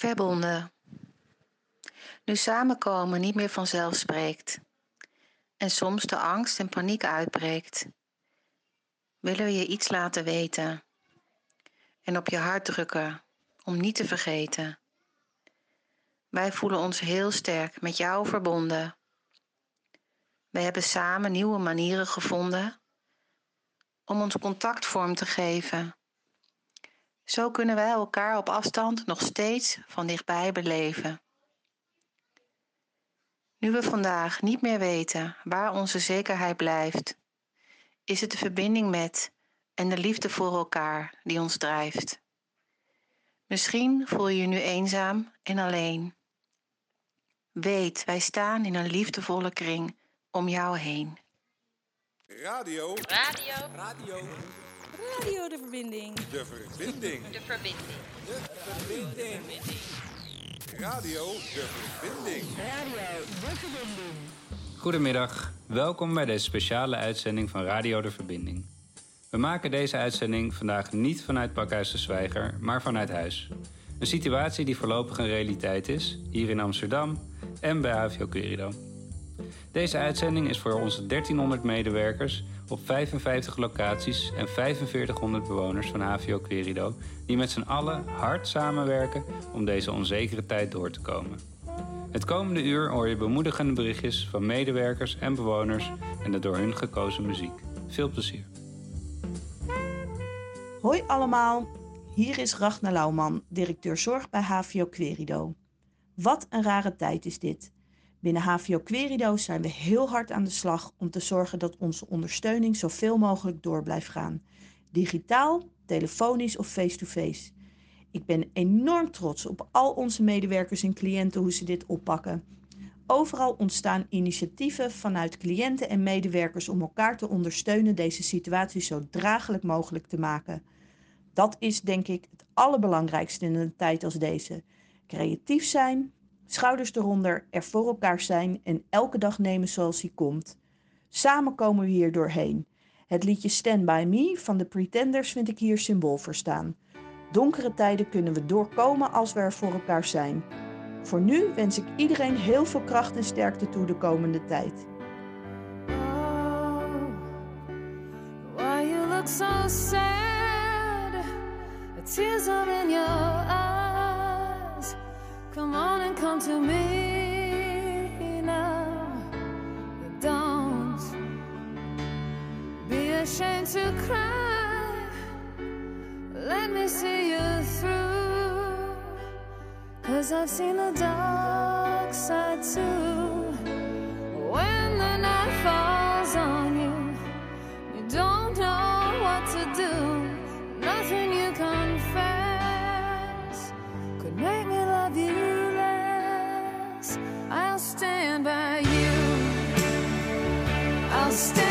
Verbonden. Nu samenkomen niet meer vanzelf spreekt en soms de angst en paniek uitbreekt, willen we je iets laten weten en op je hart drukken om niet te vergeten. Wij voelen ons heel sterk met jou verbonden. We hebben samen nieuwe manieren gevonden om ons contact vorm te geven. Zo kunnen wij elkaar op afstand nog steeds van dichtbij beleven. Nu we vandaag niet meer weten waar onze zekerheid blijft, is het de verbinding met en de liefde voor elkaar die ons drijft. Misschien voel je je nu eenzaam en alleen. Weet, wij staan in een liefdevolle kring om jou heen. Radio. Radio. Radio. Radio de verbinding. De verbinding. De verbinding. De verbinding. Radio de verbinding. Goedemiddag, welkom bij deze speciale uitzending van Radio de Verbinding. We maken deze uitzending vandaag niet vanuit Pakhuis de Zwijger, maar vanuit huis. Een situatie die voorlopig een realiteit is, hier in Amsterdam en bij HVO Querido. Deze uitzending is voor onze 1300 medewerkers op 55 locaties en 4500 bewoners van HVO Querido... die met z'n allen hard samenwerken om deze onzekere tijd door te komen. Het komende uur hoor je bemoedigende berichtjes van medewerkers en bewoners en de door hun gekozen muziek. Veel plezier. Hoi allemaal, hier is Ragnar Lauwman, directeur zorg bij HVO Querido. Wat een rare tijd is dit. Binnen HVO Querido zijn we heel hard aan de slag om te zorgen dat onze ondersteuning zoveel mogelijk door blijft gaan. Digitaal, telefonisch of face-to-face. Ik ben enorm trots op al onze medewerkers en cliënten hoe ze dit oppakken. Overal ontstaan initiatieven vanuit cliënten en medewerkers om elkaar te ondersteunen deze situatie zo draaglijk mogelijk te maken. Dat is denk ik het allerbelangrijkste in een tijd als deze. Creatief zijn, schouders eronder, er voor elkaar zijn en elke dag nemen zoals hij komt. Samen komen we hier doorheen. Het liedje Stand By Me van de Pretenders vind ik hier symbool voor staan. Donkere tijden kunnen we doorkomen als we er voor elkaar zijn. Voor nu wens ik iedereen heel veel kracht en sterkte toe de komende tijd. Oh, why you look so sad? Tears in. Come on and come to me now. But Don't be ashamed to cry. Let me see you through. Cause I've seen the dark side too. When the night falls on you, you don't know what to do. still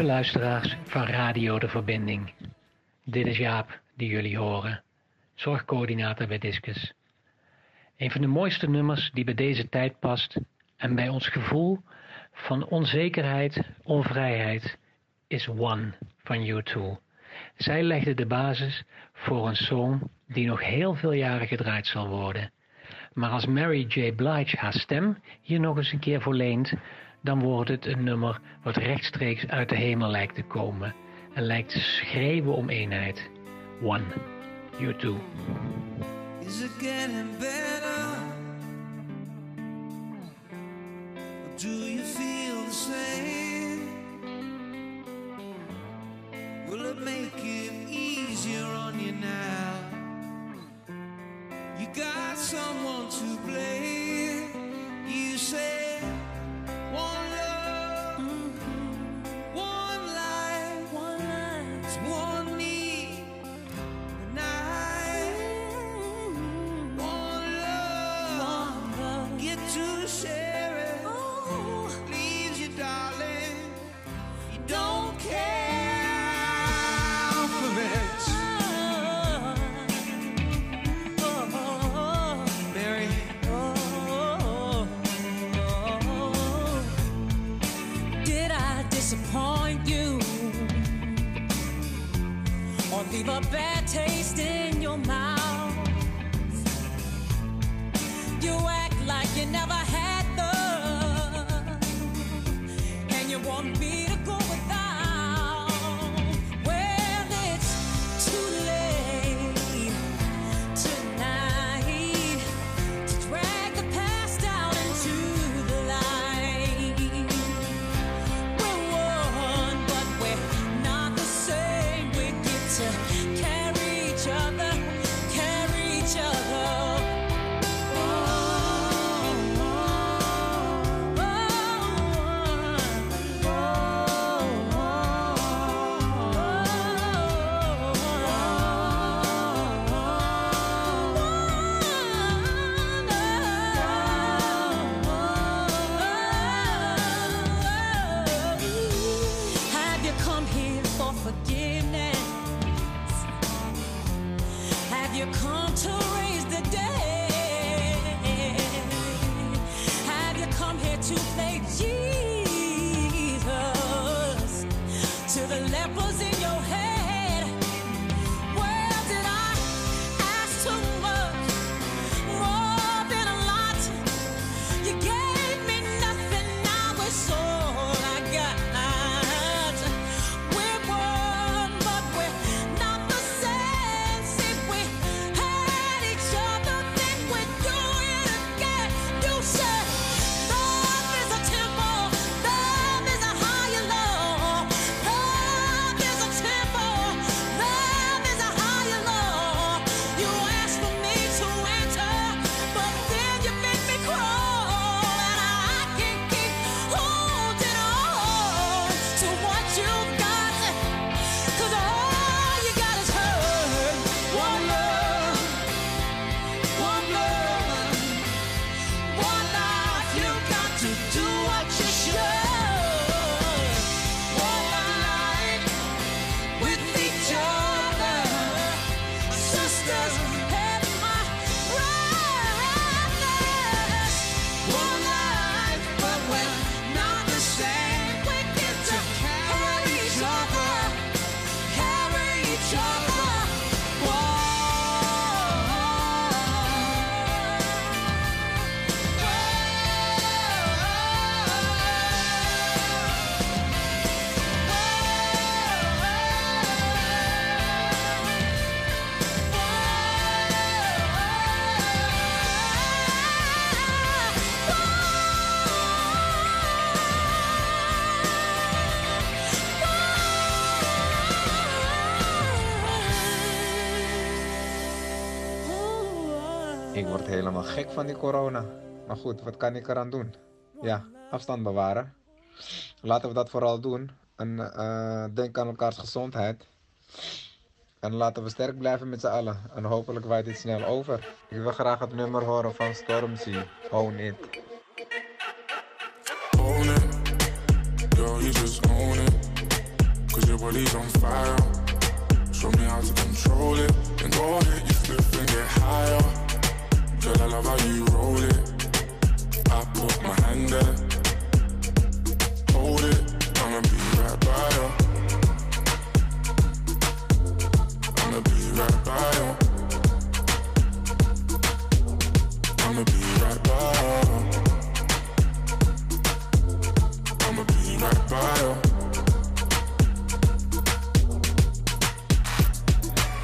Lieve luisteraars van Radio De Verbinding. Dit is Jaap die jullie horen, zorgcoördinator bij Discus. Een van de mooiste nummers die bij deze tijd past en bij ons gevoel van onzekerheid, onvrijheid is One van U2. Zij legde de basis voor een song die nog heel veel jaren gedraaid zal worden. Maar als Mary J. Blige haar stem hier nog eens een keer voor leent, dan wordt het een nummer wat rechtstreeks uit de hemel lijkt te komen en lijkt te schreeuwen om eenheid. One, you two. Is it getting better? Or do you feel the same? Will it make it easier on you now? You got someone to blame. You say one leave a bad taste in your mouth? You act like you never had gek van die corona. Maar goed, wat kan ik eraan doen? Ja, afstand bewaren. Laten we dat vooral doen. En eh, denk aan elkaars gezondheid. En laten we sterk blijven met z'n allen. En hopelijk waait dit snel over. Ik wil graag het nummer horen van Stormzy. Own it. own it. You just own it. your body's on fire. Show me how to control it. And go ahead, you slip and get higher. Girl, I love how you roll it. I put my hand there. Hold it, I'ma be right by you. I'ma be right by you. I'ma be right by you. I'ma be right by you.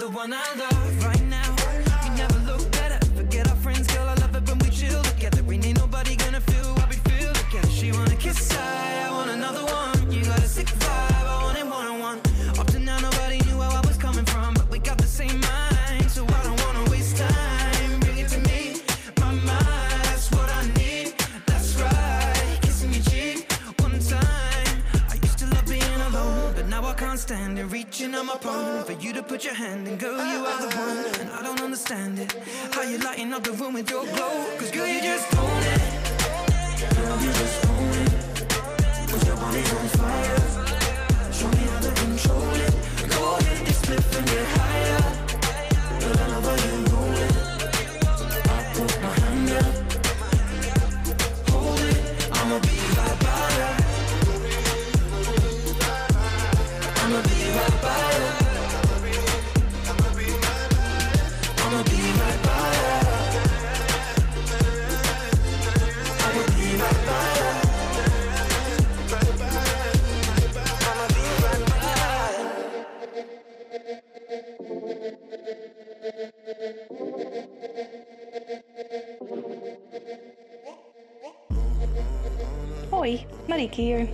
The one I love right now. You never look better. Forget our friends, girl. I love it when we chill together. Ain't ain't Reaching on my palm for you to put your hand in, girl, you are the one, and I don't understand it. How you lighting up the room with your glow? Cause girl, you just own it. Girl, you hier.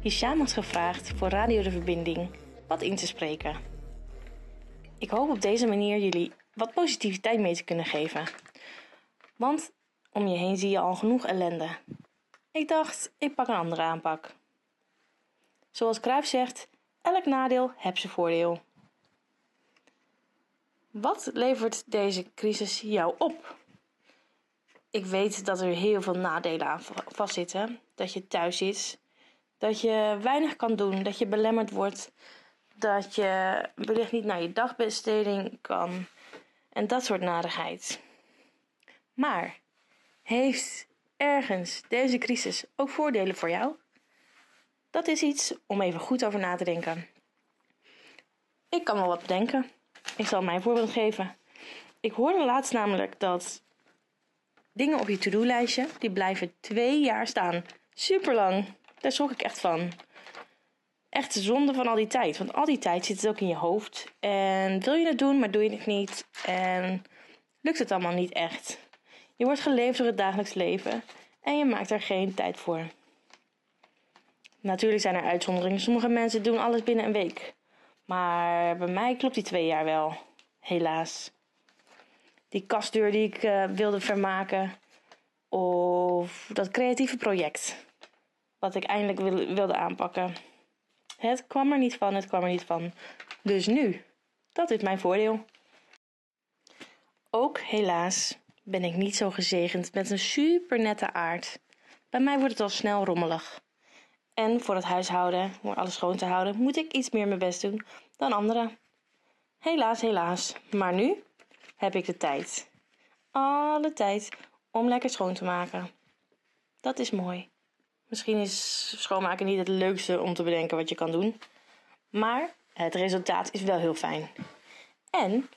Hisham had gevraagd voor Radio de Verbinding wat in te spreken. Ik hoop op deze manier jullie wat positiviteit mee te kunnen geven. Want om je heen zie je al genoeg ellende. Ik dacht, ik pak een andere aanpak. Zoals Cruijff zegt, elk nadeel heeft zijn voordeel. Wat levert deze crisis jou op? Ik weet dat er heel veel nadelen aan va- vastzitten. Dat je thuis zit, dat je weinig kan doen, dat je belemmerd wordt, dat je wellicht niet naar je dagbesteding kan en dat soort narigheid. Maar heeft ergens deze crisis ook voordelen voor jou? Dat is iets om even goed over na te denken. Ik kan wel wat bedenken. Ik zal mijn voorbeeld geven. Ik hoorde laatst namelijk dat dingen op je to-do-lijstje, die blijven twee jaar staan. Super lang. Daar schrok ik echt van. Echt zonde van al die tijd. Want al die tijd zit het ook in je hoofd. En wil je het doen, maar doe je het niet. En lukt het allemaal niet echt. Je wordt geleefd door het dagelijks leven. En je maakt er geen tijd voor. Natuurlijk zijn er uitzonderingen. Sommige mensen doen alles binnen een week. Maar bij mij klopt die twee jaar wel. Helaas. Die kastdeur die ik eh, wilde vermaken. Of dat creatieve project. Wat ik eindelijk wil- wilde aanpakken. Het kwam er niet van, het kwam er niet van. Dus nu, dat is mijn voordeel. Ook helaas ben ik niet zo gezegend met een super nette aard. Bij mij wordt het al snel rommelig. En voor het huishouden, om alles schoon te houden, moet ik iets meer mijn best doen dan anderen. Helaas, helaas. Maar nu heb ik de tijd. Alle tijd om lekker schoon te maken. Dat is mooi. Misschien is schoonmaken niet het leukste om te bedenken wat je kan doen. Maar het resultaat is wel heel fijn. En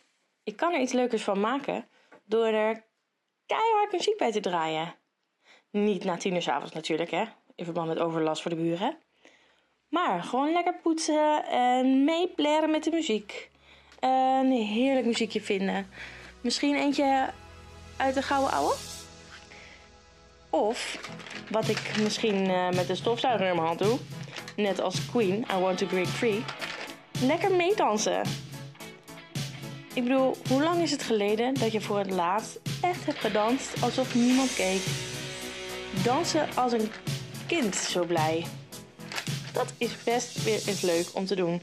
ik kan er iets leukers van maken door er keihard muziek bij te draaien. Niet na tien uur 's avonds natuurlijk, hè. In verband met overlast voor de buren. Maar gewoon lekker poetsen en meepleren met de muziek. Een heerlijk muziekje vinden. Misschien eentje uit de gouden ouwe? Of, wat ik misschien eh, met de stofzuiger in mijn hand doe, net als Queen, I Want to Break Free, lekker meedansen. Ik bedoel, hoe lang is het geleden dat je voor het laatst echt hebt gedanst alsof niemand keek? Dansen als een kind zo blij. Dat is best weer eens leuk om te doen.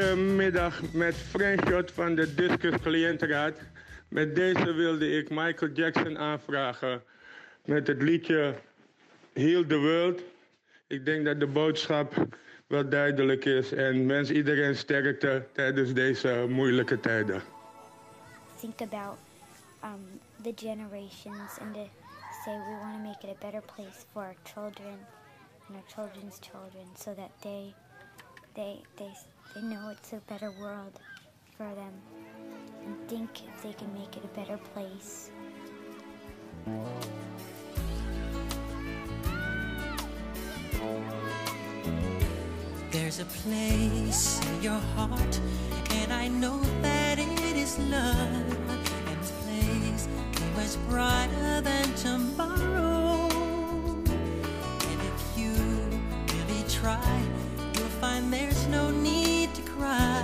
Goedemiddag met Frank van de Discus Cliëntenraad. Met deze wilde ik Michael Jackson aanvragen met het liedje Heal the World. Ik denk dat de boodschap wel duidelijk is en wens iedereen sterkte tijdens deze moeilijke tijden. think about um, the generations and to say we want to make it a better place for our children and our children's children so that they they they they know it's a better world for them and think if they can make it a better place. There's a place in your heart, and I know that it is love. And this place is much brighter than tomorrow. And if you really try, you'll find there's no need cry.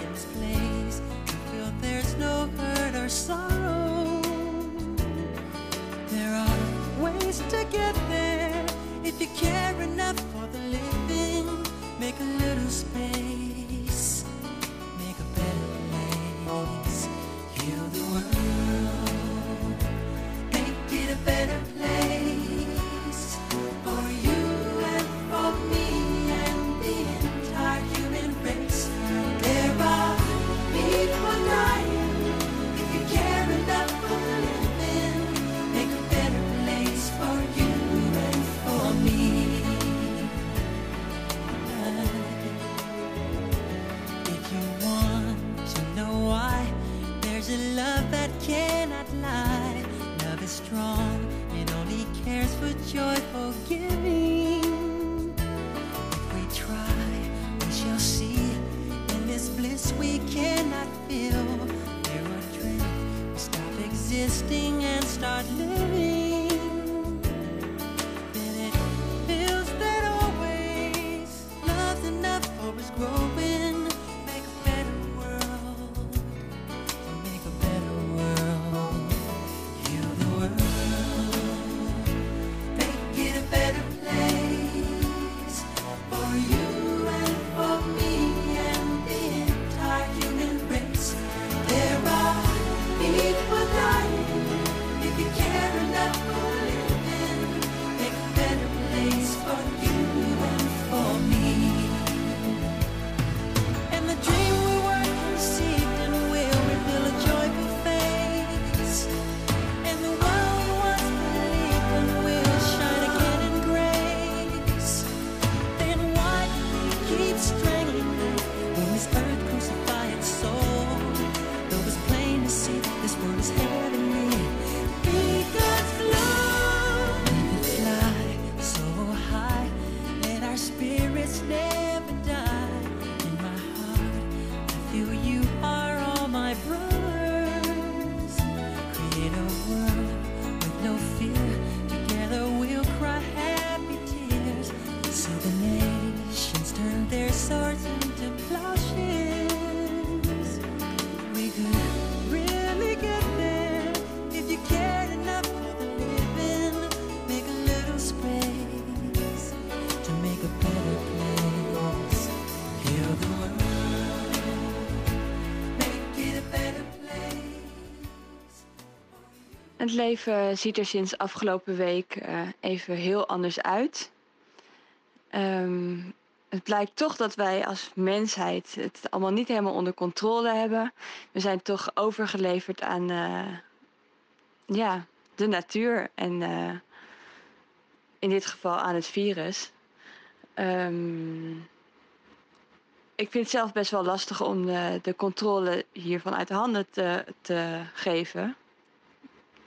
In this place, you feel there's no hurt or sorrow. There are ways to get there if you care enough for the living. Make a little space, and start living. Het leven ziet er sinds afgelopen week eh, even heel anders uit. Ehm, het blijkt toch dat wij als mensheid het allemaal niet helemaal onder controle hebben. We zijn toch overgeleverd aan eh, ja, de natuur en eh, in dit geval aan het virus. Ehm, ik vind het zelf best wel lastig om de, de controle hiervan uit de handen te, te geven.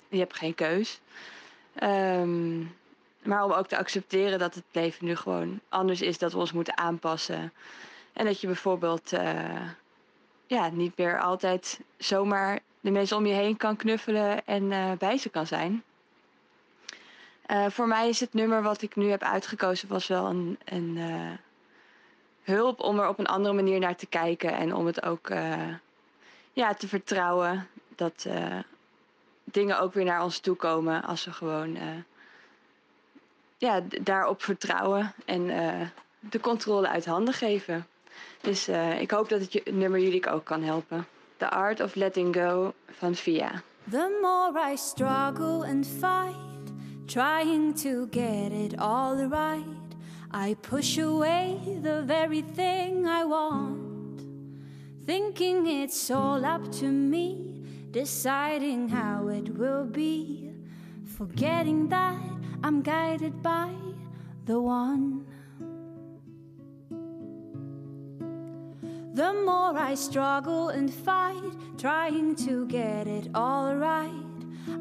Je hebt geen keus. Ehm, maar om ook te accepteren dat het leven nu gewoon anders is, dat we ons moeten aanpassen. En dat je bijvoorbeeld eh, ja, niet meer altijd zomaar de mensen om je heen kan knuffelen en eh, bij ze kan zijn. Eh, voor mij is het nummer wat ik nu heb uitgekozen was wel een, een hulp om er op een andere manier naar te kijken en om het ook ja, te vertrouwen dat dingen ook weer naar ons toe komen als we gewoon eh, ja, daarop vertrouwen en eh, de controle uit handen geven. Dus eh, ik hoop dat het nummer jullie ook kan helpen. The Art of Letting Go van Via. The more I struggle and fight, trying to get it all right, I push away the very thing I want. Thinking it's all up to me, deciding how it will be, forgetting that I'm guided by the one. the more I struggle and fight, trying to get it all right.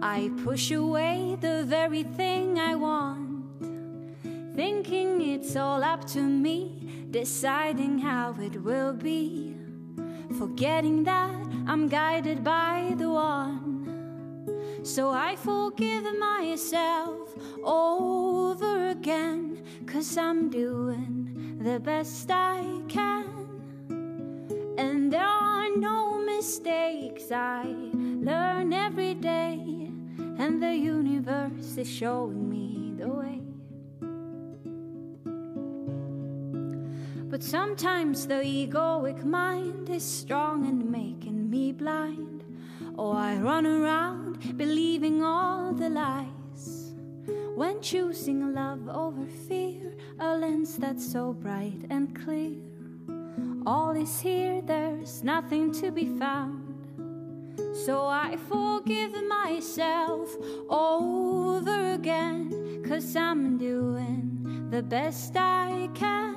I push away the very thing I want, thinking it's all up to me, deciding how it will be. Forgetting that I'm guided by the one. So I forgive myself over again, cause I'm doing the best I can. And there are no mistakes, I learn every day, and the universe is showing me the way. But sometimes the egoic mind is strong and making me blind. Oh, I run around believing all the lies. When choosing love over fear, a lens that's so bright and clear. All is here, there's nothing to be found. So I forgive myself over again, cause I'm doing the best I can.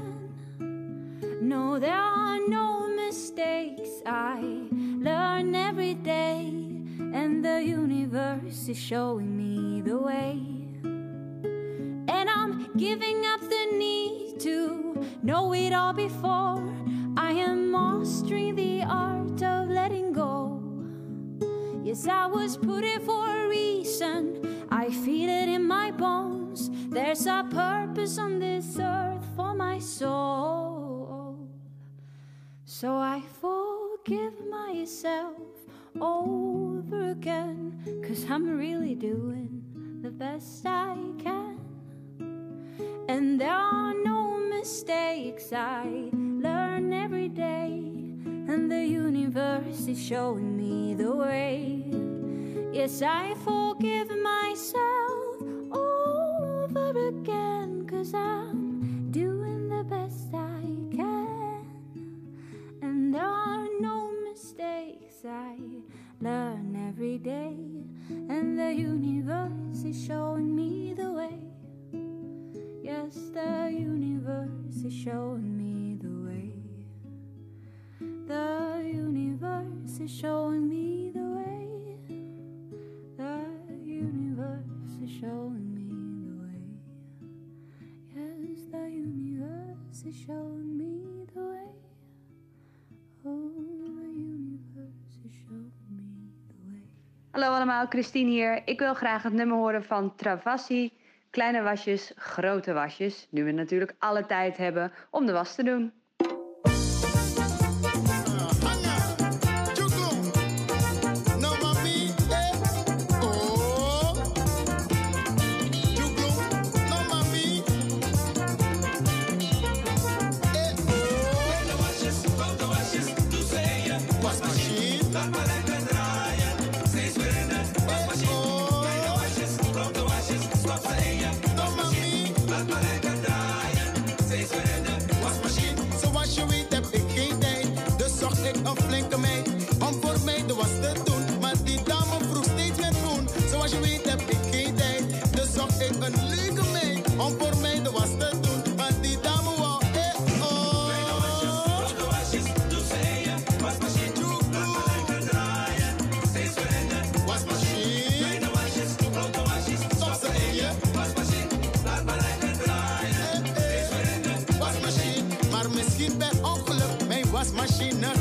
No, there are no mistakes. I learn every day, and the universe is showing me the way. And I'm giving up the need to know it all before. I am mastering the art of letting go. Yes, I was put here for a reason. I feel it in my bones. There's a purpose on this earth for my soul. So I forgive myself over again. Cause I'm really doing the best I can. And there are no mistakes. I learn every day. And the universe is showing me the way. Yes, I forgive myself over again. Cause I'm every day. And the universe is showing me the way. Yes, the universe is showing me the way. The universe is showing me the way. The universe is showing me the way. Yes, the universe is showing Hallo allemaal, Christine hier. Ik wil graag het nummer horen van Travassi. Kleine wasjes, grote wasjes. Nu we natuurlijk alle tijd hebben om de was te doen. Mijn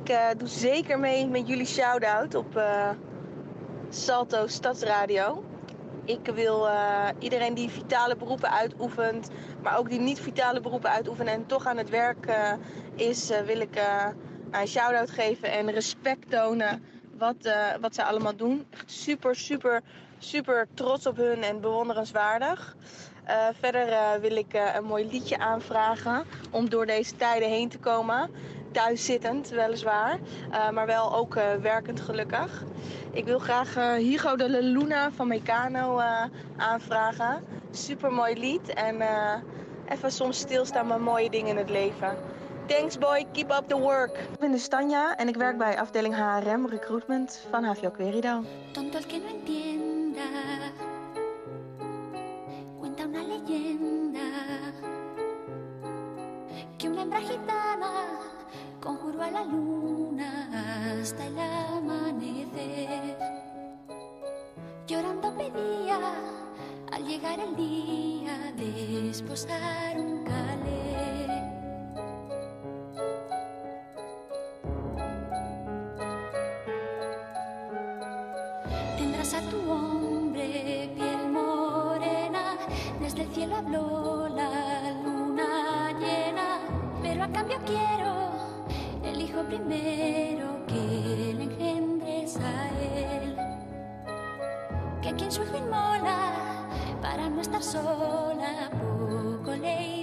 Ik eh, doe zeker mee met jullie shout-out op eh, Salto Stadsradio. Ik wil eh, iedereen die vitale beroepen uitoefent, maar ook die niet vitale beroepen uitoefenen en toch aan het werk is, wil ik een shout-out geven en respect tonen wat, wat zij allemaal doen. Echt super, super, super trots op hun en bewonderenswaardig. Verder wil ik een mooi liedje aanvragen om door deze tijden heen te komen. Thuis zittend, weliswaar, eh, maar wel ook eh, werkend gelukkig. Ik wil graag eh, Hugo de la Luna van Meccano aanvragen. Super mooi lied en even soms stilstaan bij mooie dingen in het leven. Thanks boy, keep up the work. Ik ben de Stanja en ik werk bij afdeling HRM Recruitment van HVO Querido. Tonto el que no entienda. Cuenta una leyenda que una gitana conjuró a la luna hasta el amanecer. Llorando pedía al llegar el día de esposar un calé. Tendrás a tu hombre piel morena, desde el cielo habló la luna llena, pero a cambio quiero el hijo primero que le engendres a él. Que quien su hijo inmola para no estar sola, poco le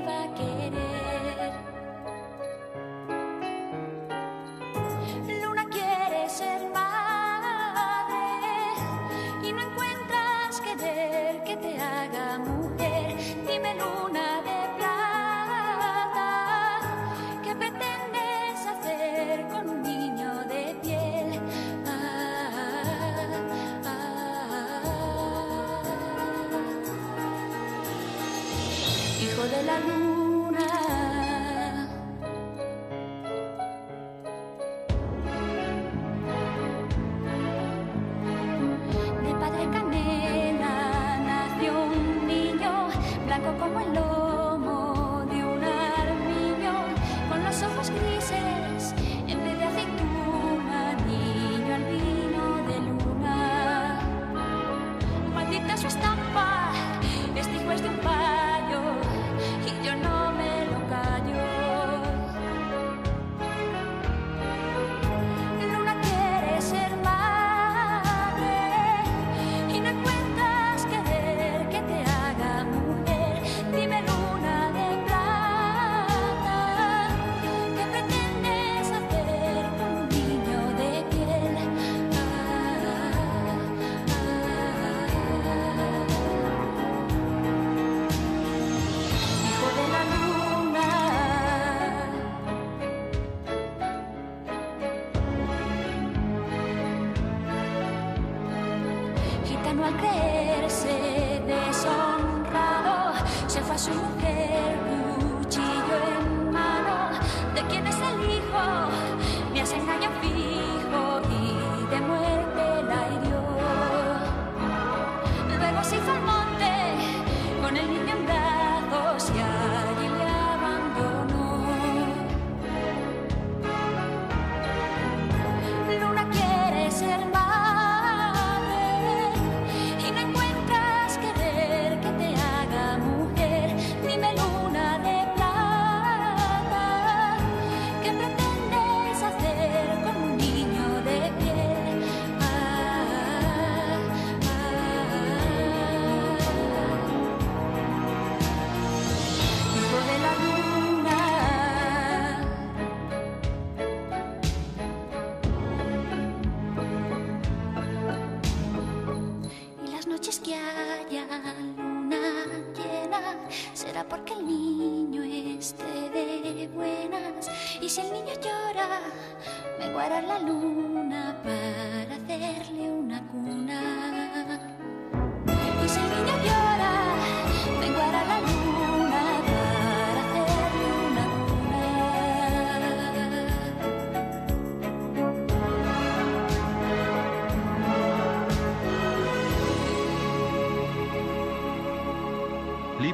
la lune.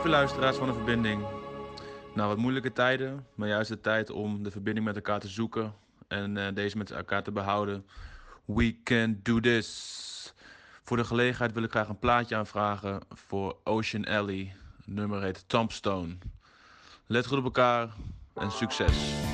Luisteraars van de verbinding. Nou, wat moeilijke tijden, maar juist de tijd om de verbinding met elkaar te zoeken en eh, deze met elkaar te behouden. We can do this. Voor de gelegenheid wil ik graag een plaatje aanvragen voor Ocean Alley. Nummer heet Tombstone. Let goed op elkaar en succes.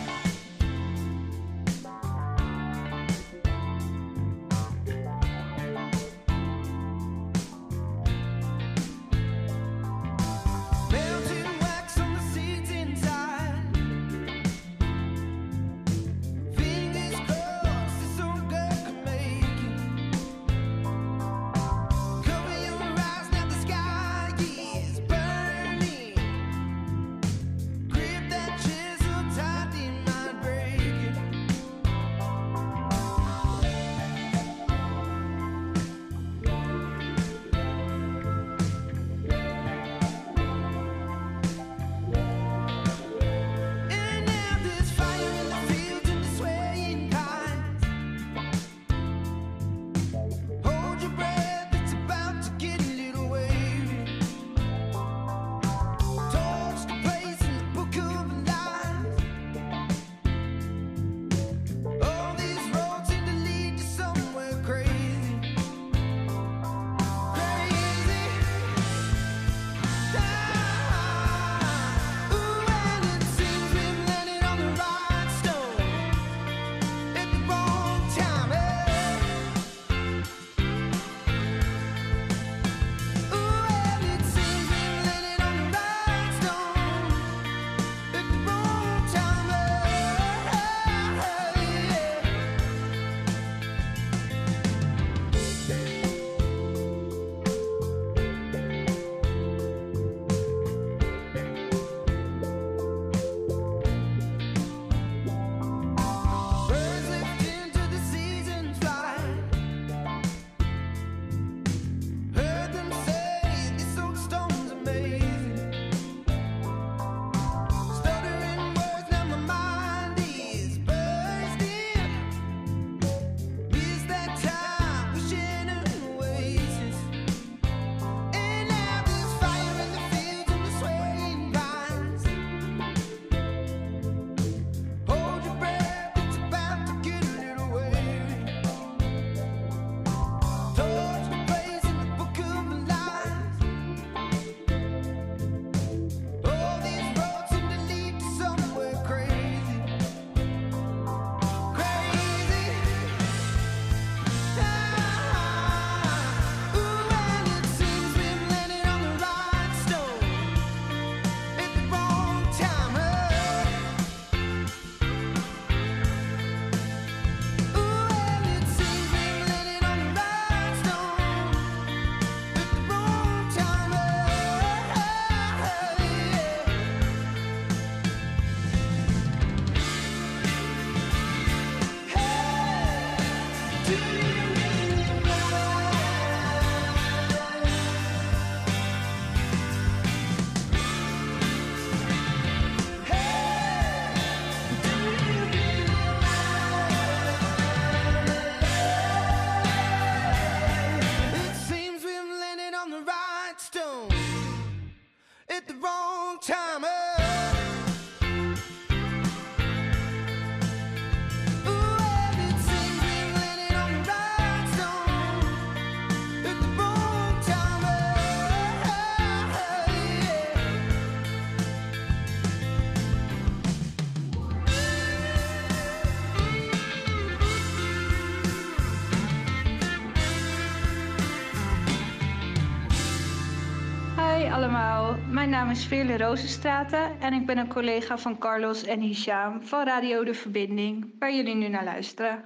Mijn naam is Veerle Rozenstraten en ik ben een collega van Carlos en Hisham van Radio De Verbinding, waar jullie nu naar luisteren.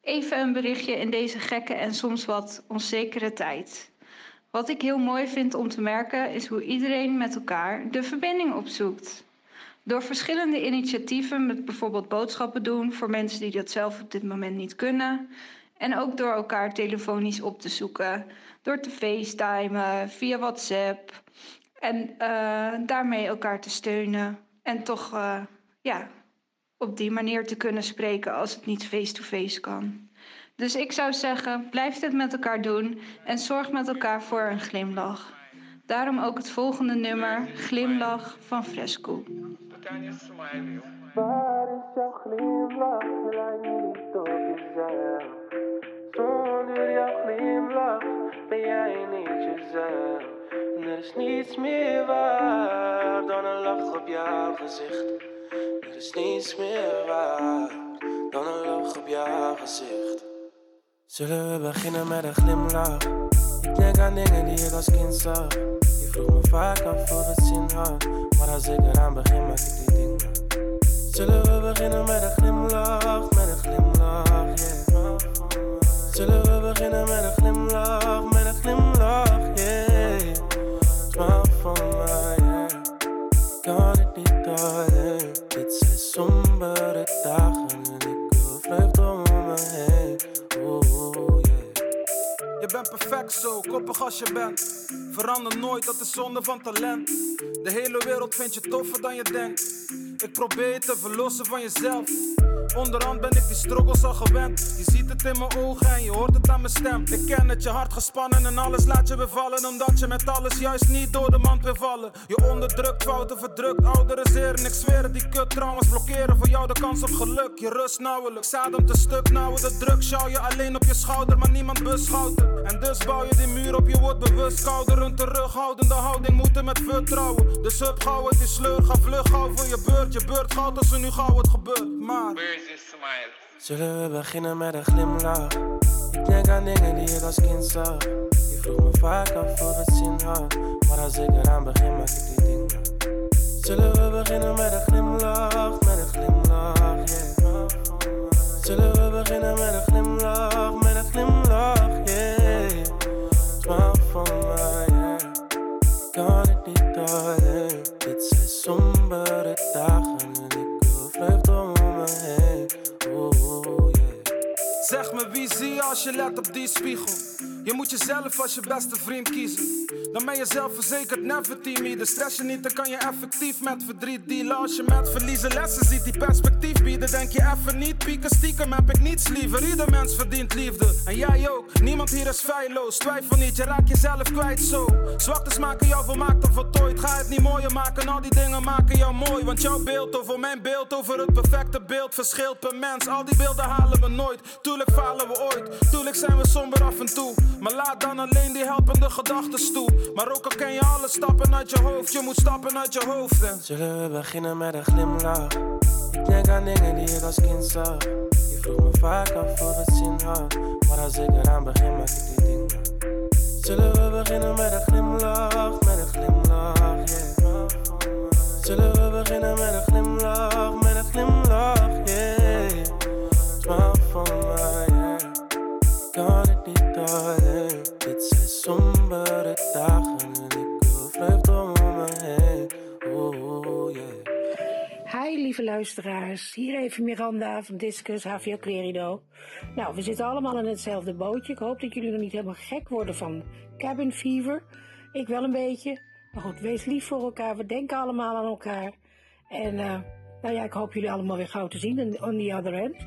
Even een berichtje in deze gekke en soms wat onzekere tijd. Wat ik heel mooi vind om te merken is hoe iedereen met elkaar de verbinding opzoekt. Door verschillende initiatieven met bijvoorbeeld boodschappen doen voor mensen die dat zelf op dit moment niet kunnen. En ook door elkaar telefonisch op te zoeken. Door te facetimen, via WhatsApp. En uh, daarmee elkaar te steunen. En toch uh, ja, op die manier te kunnen spreken als het niet face-to-face -face kan. Dus ik zou zeggen, blijf dit met elkaar doen en zorg met elkaar voor een glimlach. Daarom ook het volgende nummer, Glimlach van Fresco. Waar is jouw glimlach? Niet op. Zonder jouw glimlach ben jij niet jezelf. Er is niets meer waar dan een lach op jouw gezicht. Er is niets meer waar dan een lach op jouw gezicht. Zullen we beginnen met een glimlach? Ik denk aan dingen die ik als kind zag. Je vroeg me vaak af of het zin had. Maar als ik eraan begin, maak ik die dingen. Zullen we beginnen met een glimlach, met een glimlach, yeah. Zullen we beginnen met een glimlach, perfect zo, koppig als je bent. Verander nooit, dat is zonde van talent. De hele wereld vindt je toffer dan je denkt. Ik probeer te verlossen van jezelf. Onderhand ben ik die struggles al gewend. Je ziet het in mijn ogen en je hoort het aan mijn stem. Ik ken het, je hart gespannen en alles laat je bevallen. Omdat je met alles juist niet door de mand wil vallen. Je onderdrukt fouten, verdrukt oudere zeer. En ik zweer het, die kut trouwens blokkeren voor jou de kans op geluk. Je rust nauwelijks, adem te stuk, nauwe de druk. Schouw je alleen op je schouder, maar niemand beschouwt het. En dus bouw je die muur op, je wordt bewust kouder. Een terughoudende houding moeten met vertrouwen. Dus up gauw het die sleur, ga vlug gauw voor je beurt. Je beurt gaat als er nu gauw het gebeurt. Maar. Zullen we beginnen met een glimlach? Ik denk aan dingen die ik als kind zag. Je vroeg me vaak af of het zin had. Maar als ik eraan begin, maak ik die dingen. Zullen we beginnen met een glimlach, met een glimlach, yeah. Zullen we beginnen met een glimlach, alleen. Dit zijn sombere dagen en ik wil vreugde om me heen. Oh, yeah. Zeg wie zie je als je let op die spiegel? Je moet jezelf als je beste vriend kiezen. Dan ben je zelfverzekerd, never timide. Stress je niet, dan kan je effectief met verdriet dealen. Als je met verliezen lessen ziet die perspectief bieden, denk je even niet pieken. Stiekem heb ik niets liever. Ieder mens verdient liefde. En jij ook, niemand hier is feilloos. Twijfel niet, je raakt jezelf kwijt zo. Zwaktes maken jou volmaakt of voltooid. Ga het niet mooier maken, al die dingen maken jou mooi. Want jouw beeld over mijn beeld, over het perfecte beeld verschilt per mens. Al die beelden halen we nooit. Tuurlijk falen ooit, tuurlijk zijn we somber af en toe. Maar laat dan alleen die helpende gedachten toe. Maar ook al ken je alle stappen uit je hoofd, je moet stappen uit je hoofd. En... Zullen we beginnen met een glimlach? Ik denk aan dingen die ik als kind zag. Je vroeg me vaak af of het zin had. Maar als ik eraan begin, maak ik die dingen. Zullen we beginnen met een glimlach, met een glimlach, yeah. Zullen we beginnen met een glimlach, luisteraars, hier even Miranda van Discus HVO Querido. Nou, we zitten allemaal in hetzelfde bootje. Ik hoop dat jullie nog niet helemaal gek worden van cabin fever. Ik wel een beetje. Maar goed, wees lief voor elkaar. We denken allemaal aan elkaar. En eh, nou ja, ik hoop jullie allemaal weer gauw te zien on the other end.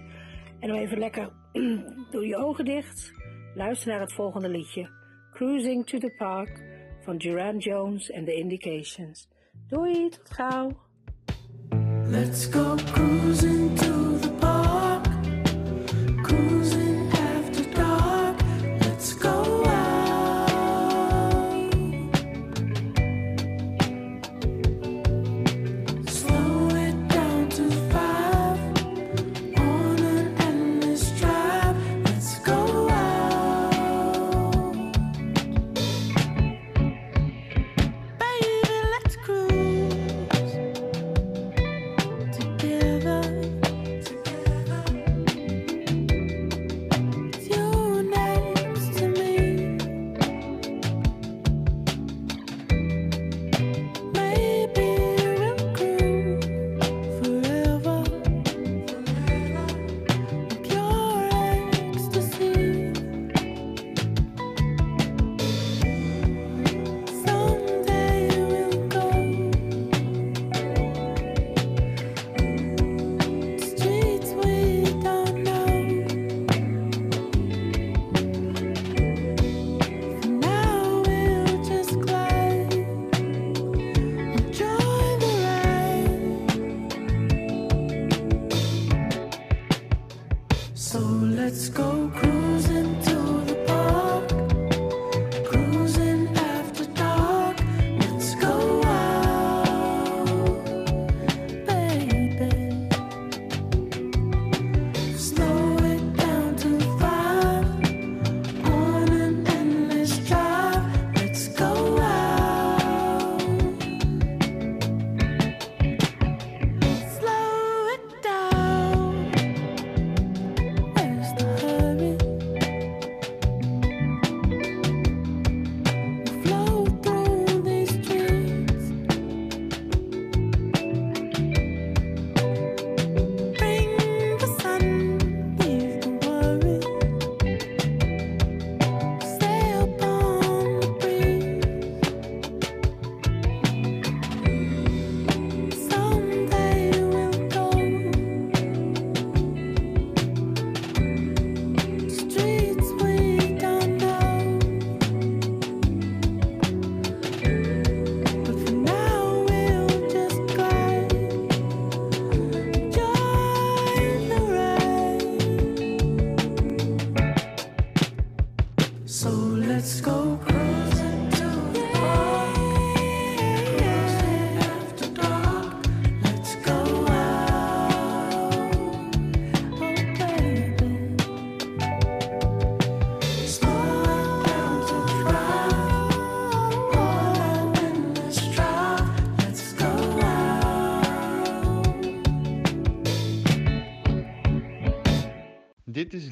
En dan even lekker doe je ogen dicht. Luister naar het volgende liedje. Cruising to the Park van Duran Jones and the Indications. Doei, tot gauw. Let's go cruising to the park. Cruising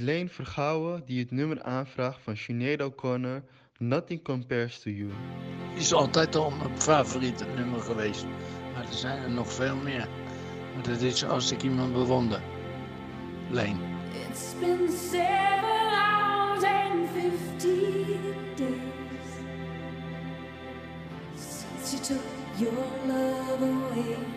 Leen Vergouwen die het nummer aanvraagt van Sinead O'Connor, Nothing Compares to You. Is altijd al mijn favoriete nummer geweest, maar er zijn er nog veel meer. Maar dat is als ik iemand bewonder. Leen. It's been seven hours and 15 days since you took your love away.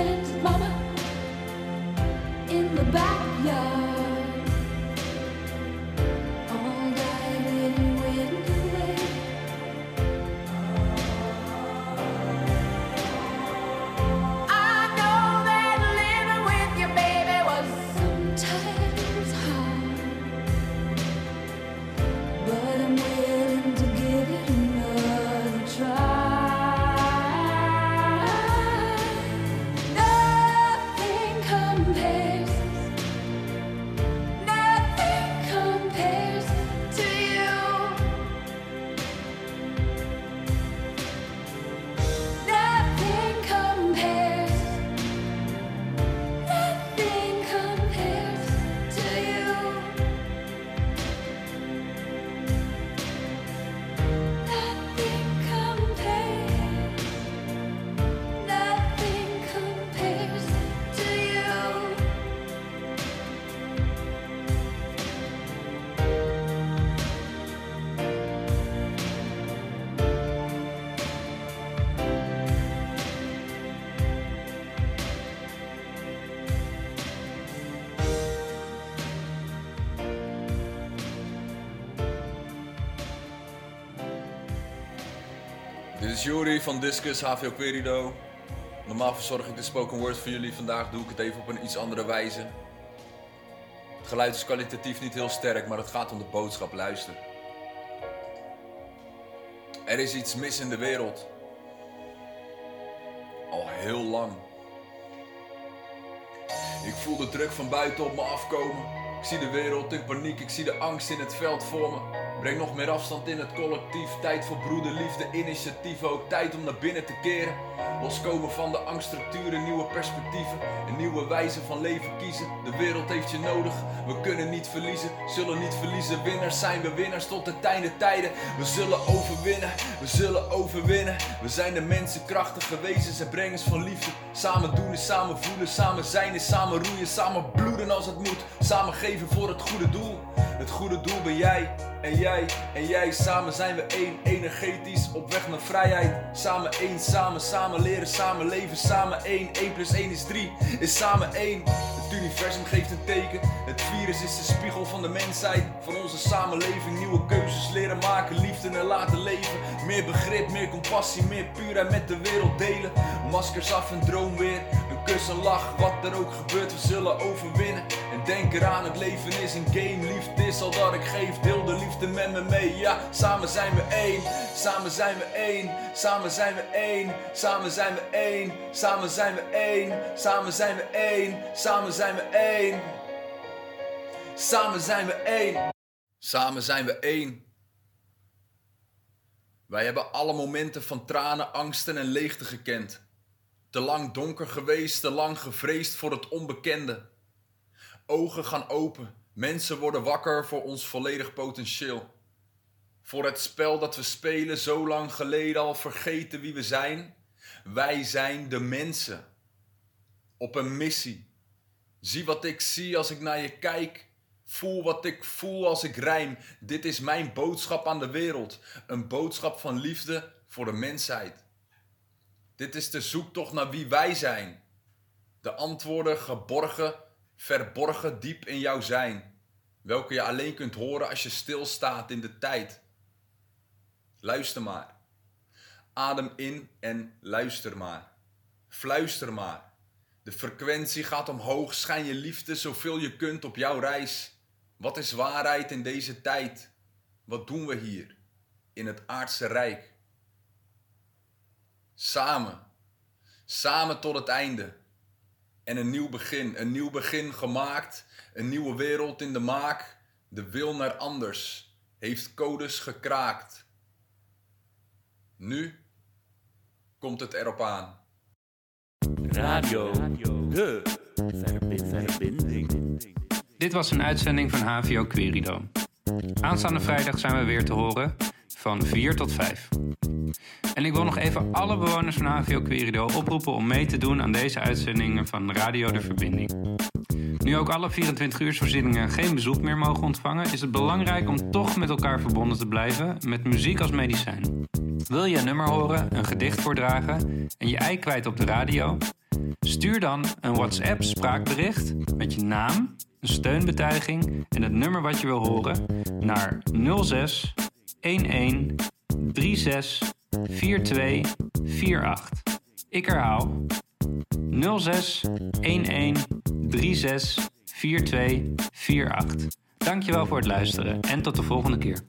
elephant mama in the backyard. Jori van Discus HVO Querido. Normaal verzorg ik de spoken word voor jullie. Vandaag doe ik het even op een iets andere wijze. Het geluid is kwalitatief niet heel sterk, maar het gaat om de boodschap. Luister. Er is iets mis in de wereld. Al heel lang. Ik voel de druk van buiten op me afkomen. Ik zie de wereld in paniek, ik zie de angst in het veld voor me. Breng nog meer afstand in het collectief. Tijd voor broederliefde, initiatief. Ook tijd om naar binnen te keren. Loskomen van de angststructuren, nieuwe perspectieven. Een nieuwe wijze van leven kiezen. De wereld heeft je nodig, we kunnen niet verliezen. Zullen niet verliezen, winnaars zijn we winnaars tot het einde tijden. We zullen overwinnen, we zullen overwinnen. We zijn de mensen krachtige wezens en brengers van liefde. Samen doen is samen voelen, samen zijn is samen roeien. Samen bloeden als het moet, samen geven voor het goede doel. Het goede doel ben jij en jij en jij. Samen zijn we één, energetisch op weg naar vrijheid. Samen één, samen, samen leren, samen leven. Samen één, 1 plus 1 is 3, is samen één. Het universum geeft een teken. Het virus is de spiegel van de mensheid. Van onze samenleving, nieuwe keuzes leren maken. Liefde en laten leven. Meer begrip, meer compassie, meer puurheid met de wereld delen. Maskers af en droom weer. Een kus, een lach, wat er ook gebeurt, we zullen overwinnen. En denk eraan, het leven is een game. Liefde is al dat ik geef, deel de liefde met me mee. Ja, samen zijn we één, samen zijn we één, samen zijn we één, samen zijn we één, samen zijn we één, samen zijn we één, samen zijn we één. Samen zijn we één. Samen zijn we één. Wij hebben alle momenten van tranen, angsten en leegte gekend. Te lang donker geweest, te lang gevreesd voor het onbekende. Ogen gaan open, mensen worden wakker voor ons volledig potentieel. Voor het spel dat we spelen, zo lang geleden al vergeten wie we zijn. Wij zijn de mensen. Op een missie. Zie wat ik zie als ik naar je kijk. Voel wat ik voel als ik rijm. Dit is mijn boodschap aan de wereld. Een boodschap van liefde voor de mensheid. Dit is de zoektocht naar wie wij zijn. De antwoorden geborgen, verborgen diep in jouw zijn. Welke je alleen kunt horen als je stilstaat in de tijd. Luister maar. Adem in en luister maar. Fluister maar. De frequentie gaat omhoog. Schijn je liefde zoveel je kunt op jouw reis. Wat is waarheid in deze tijd? Wat doen we hier in het aardse rijk? Samen. Samen tot het einde. En een nieuw begin. Een nieuw begin gemaakt. Een nieuwe wereld in de maak. De wil naar anders heeft codes gekraakt. Nu komt het erop aan. Radio, de verbinding. Dit was een uitzending van HVO Querido. Aanstaande vrijdag zijn we weer te horen van 4 tot 5. En ik wil nog even alle bewoners van HVO Querido oproepen om mee te doen aan deze uitzendingen van Radio de Verbinding. Nu ook alle 24-uursvoorzieningen geen bezoek meer mogen ontvangen, is het belangrijk om toch met elkaar verbonden te blijven met muziek als medicijn. Wil je een nummer horen, een gedicht voordragen en je ei kwijt op de radio? Stuur dan een WhatsApp spraakbericht met je naam, een steunbetuiging en het nummer wat je wil horen naar 06 11 36 42 48. Ik herhaal 06 11 36 42 48. Dankjewel voor het luisteren en tot de volgende keer.